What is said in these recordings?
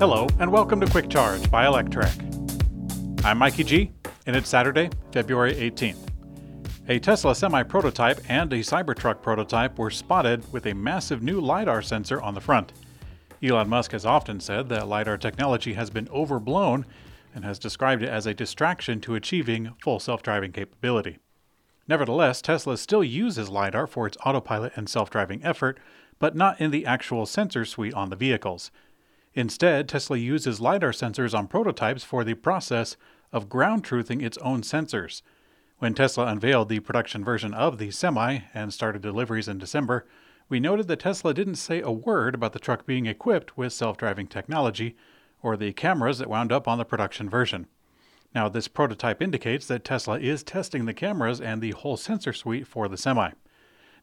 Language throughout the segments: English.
Hello, and welcome to Quick Charge by Electrek. I'm Mikey G, and it's Saturday, February 18th. A Tesla semi prototype and a Cybertruck prototype were spotted with a massive new LiDAR sensor on the front. Elon Musk has often said that LiDAR technology has been overblown and has described it as a distraction to achieving full self driving capability. Nevertheless, Tesla still uses LiDAR for its autopilot and self driving effort, but not in the actual sensor suite on the vehicles. Instead, Tesla uses LiDAR sensors on prototypes for the process of ground truthing its own sensors. When Tesla unveiled the production version of the Semi and started deliveries in December, we noted that Tesla didn't say a word about the truck being equipped with self driving technology or the cameras that wound up on the production version. Now, this prototype indicates that Tesla is testing the cameras and the whole sensor suite for the Semi.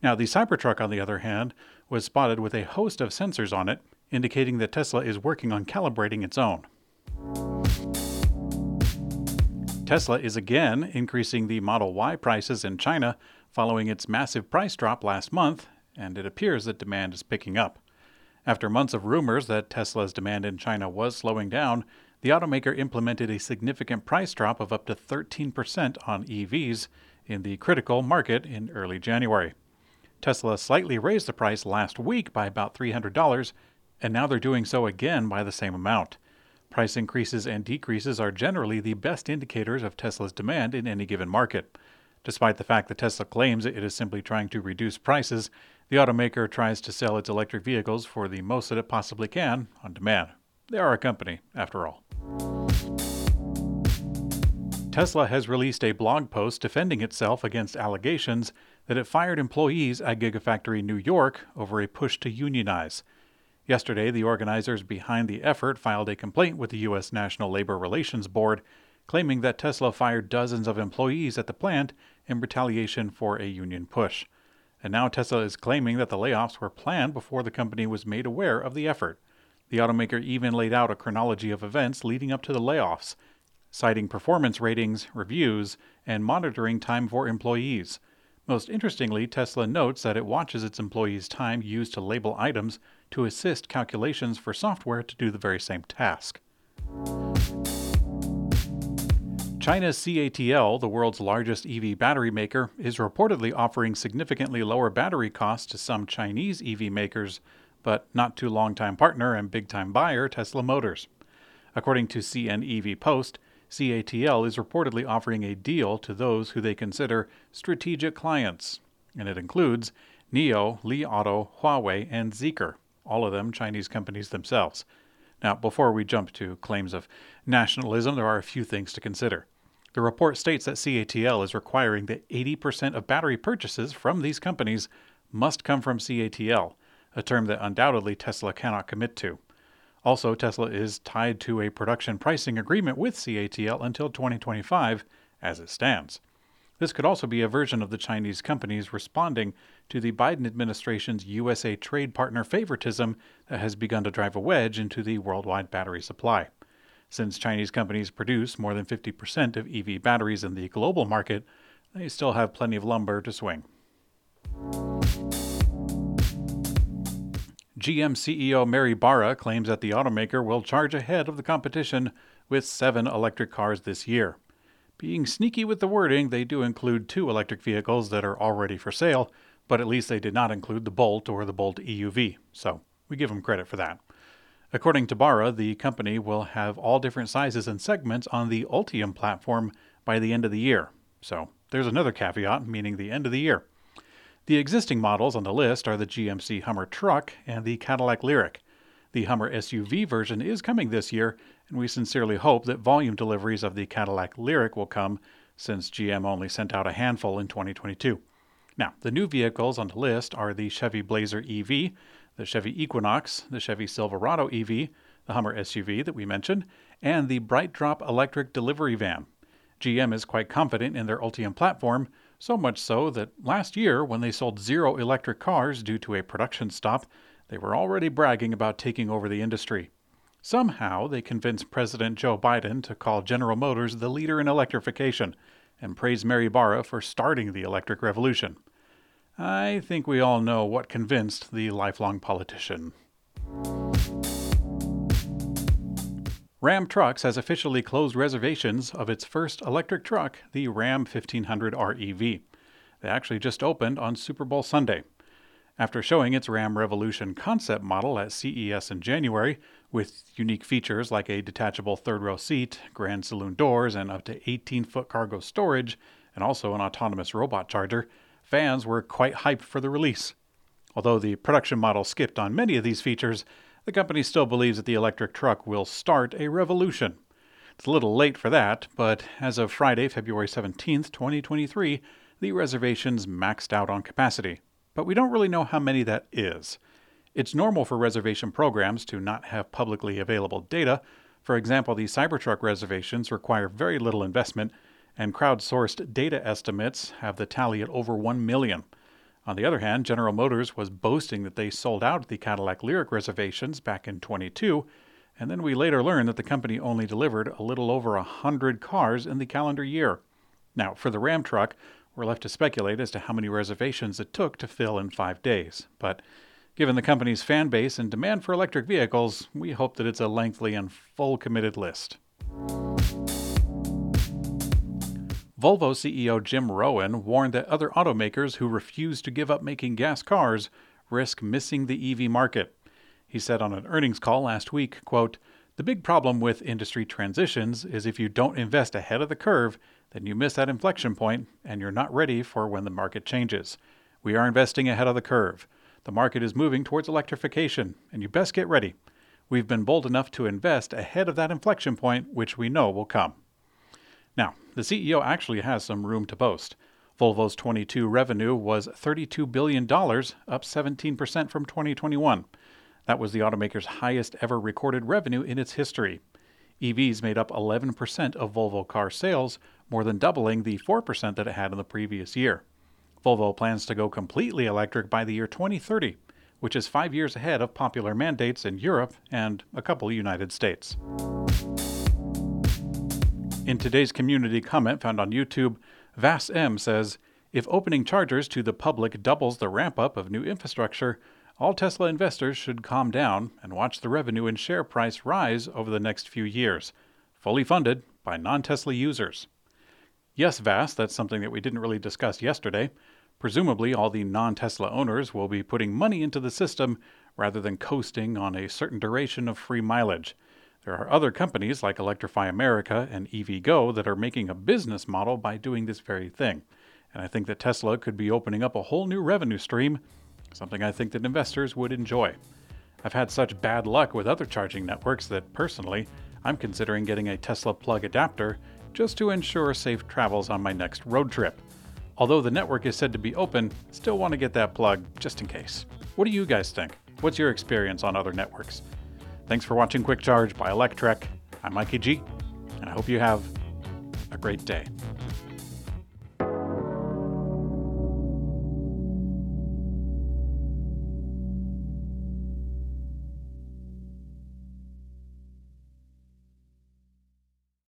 Now, the Cybertruck, on the other hand, was spotted with a host of sensors on it, indicating that Tesla is working on calibrating its own. Tesla is again increasing the Model Y prices in China following its massive price drop last month, and it appears that demand is picking up. After months of rumors that Tesla's demand in China was slowing down, the automaker implemented a significant price drop of up to 13% on EVs in the critical market in early January. Tesla slightly raised the price last week by about $300, and now they're doing so again by the same amount. Price increases and decreases are generally the best indicators of Tesla's demand in any given market. Despite the fact that Tesla claims it is simply trying to reduce prices, the automaker tries to sell its electric vehicles for the most that it possibly can on demand. They are a company, after all. Tesla has released a blog post defending itself against allegations that it fired employees at Gigafactory New York over a push to unionize. Yesterday, the organizers behind the effort filed a complaint with the U.S. National Labor Relations Board, claiming that Tesla fired dozens of employees at the plant in retaliation for a union push. And now Tesla is claiming that the layoffs were planned before the company was made aware of the effort. The automaker even laid out a chronology of events leading up to the layoffs, citing performance ratings, reviews, and monitoring time for employees. Most interestingly, Tesla notes that it watches its employees' time used to label items to assist calculations for software to do the very same task. China's CATL, the world's largest EV battery maker, is reportedly offering significantly lower battery costs to some Chinese EV makers, but not to longtime partner and big time buyer Tesla Motors. According to CNEV Post, CATL is reportedly offering a deal to those who they consider strategic clients, and it includes NIO, Li Auto, Huawei, and Zeekr, all of them Chinese companies themselves. Now, before we jump to claims of nationalism, there are a few things to consider. The report states that CATL is requiring that 80% of battery purchases from these companies must come from CATL, a term that undoubtedly Tesla cannot commit to. Also, Tesla is tied to a production pricing agreement with CATL until 2025 as it stands. This could also be a version of the Chinese companies responding to the Biden administration's USA trade partner favoritism that has begun to drive a wedge into the worldwide battery supply. Since Chinese companies produce more than 50% of EV batteries in the global market, they still have plenty of lumber to swing. GM CEO Mary Barra claims that the automaker will charge ahead of the competition with seven electric cars this year. Being sneaky with the wording, they do include two electric vehicles that are already for sale, but at least they did not include the Bolt or the Bolt EUV, so we give them credit for that. According to Barra, the company will have all different sizes and segments on the Ultium platform by the end of the year. So there's another caveat, meaning the end of the year. The existing models on the list are the GMC Hummer truck and the Cadillac Lyriq. The Hummer SUV version is coming this year, and we sincerely hope that volume deliveries of the Cadillac Lyriq will come, since GM only sent out a handful in 2022. Now, the new vehicles on the list are the Chevy Blazer EV, the Chevy Equinox, the Chevy Silverado EV, the Hummer SUV that we mentioned, and the BrightDrop electric delivery van. GM is quite confident in their Ultium platform, so much so that last year, when they sold zero electric cars due to a production stop, they were already bragging about taking over the industry. Somehow, they convinced President Joe Biden to call General Motors the leader in electrification and praise Mary Barra for starting the electric revolution. I think we all know what convinced the lifelong politician. Ram Trucks has officially closed reservations of its first electric truck, the Ram 1500 REV. They actually just opened on Super Bowl Sunday. After showing its Ram Revolution concept model at CES in January, with unique features like a detachable third row seat, grand saloon doors, and up to 18 foot cargo storage, and also an autonomous robot charger, fans were quite hyped for the release. Although the production model skipped on many of these features, the company still believes that the electric truck will start a revolution. It's a little late for that, but as of Friday, February 17, 2023, the reservations maxed out on capacity. But we don't really know how many that is. It's normal for reservation programs to not have publicly available data. For example, the Cybertruck reservations require very little investment, and crowdsourced data estimates have the tally at over 1 million. On the other hand, General Motors was boasting that they sold out the Cadillac Lyriq reservations back in 22, and then we later learned that the company only delivered a little over 100 cars in the calendar year. Now, for the Ram truck, we're left to speculate as to how many reservations it took to fill in five days. But given the company's fan base and demand for electric vehicles, we hope that it's a lengthy and full committed list. Volvo CEO Jim Rowan warned that other automakers who refuse to give up making gas cars risk missing the EV market. He said on an earnings call last week, quote, "The big problem with industry transitions is if you don't invest ahead of the curve, then you miss that inflection point and you're not ready for when the market changes. We are investing ahead of the curve. The market is moving towards electrification, and you best get ready. We've been bold enough to invest ahead of that inflection point, which we know will come." Now, the CEO actually has some room to boast. Volvo's 22 revenue was $32 billion, up 17% from 2021. That was the automaker's highest ever recorded revenue in its history. EVs made up 11% of Volvo car sales, more than doubling the 4% that it had in the previous year. Volvo plans to go completely electric by the year 2030, which is five years ahead of popular mandates in Europe and a couple United States. In today's community comment found on YouTube, Vass M says, If opening chargers to the public doubles the ramp up of new infrastructure, all Tesla investors should calm down and watch the revenue and share price rise over the next few years, fully funded by non Tesla users. Yes, Vass, that's something that we didn't really discuss yesterday. Presumably, all the non Tesla owners will be putting money into the system rather than coasting on a certain duration of free mileage. There are other companies like Electrify America and EVgo that are making a business model by doing this very thing. And I think that Tesla could be opening up a whole new revenue stream, something I think that investors would enjoy. I've had such bad luck with other charging networks that personally, I'm considering getting a Tesla plug adapter just to ensure safe travels on my next road trip. Although the network is said to be open, still want to get that plug just in case. What do you guys think? What's your experience on other networks? Thanks for watching Quick Charge by Electrek. I'm Mikey G, and I hope you have a great day.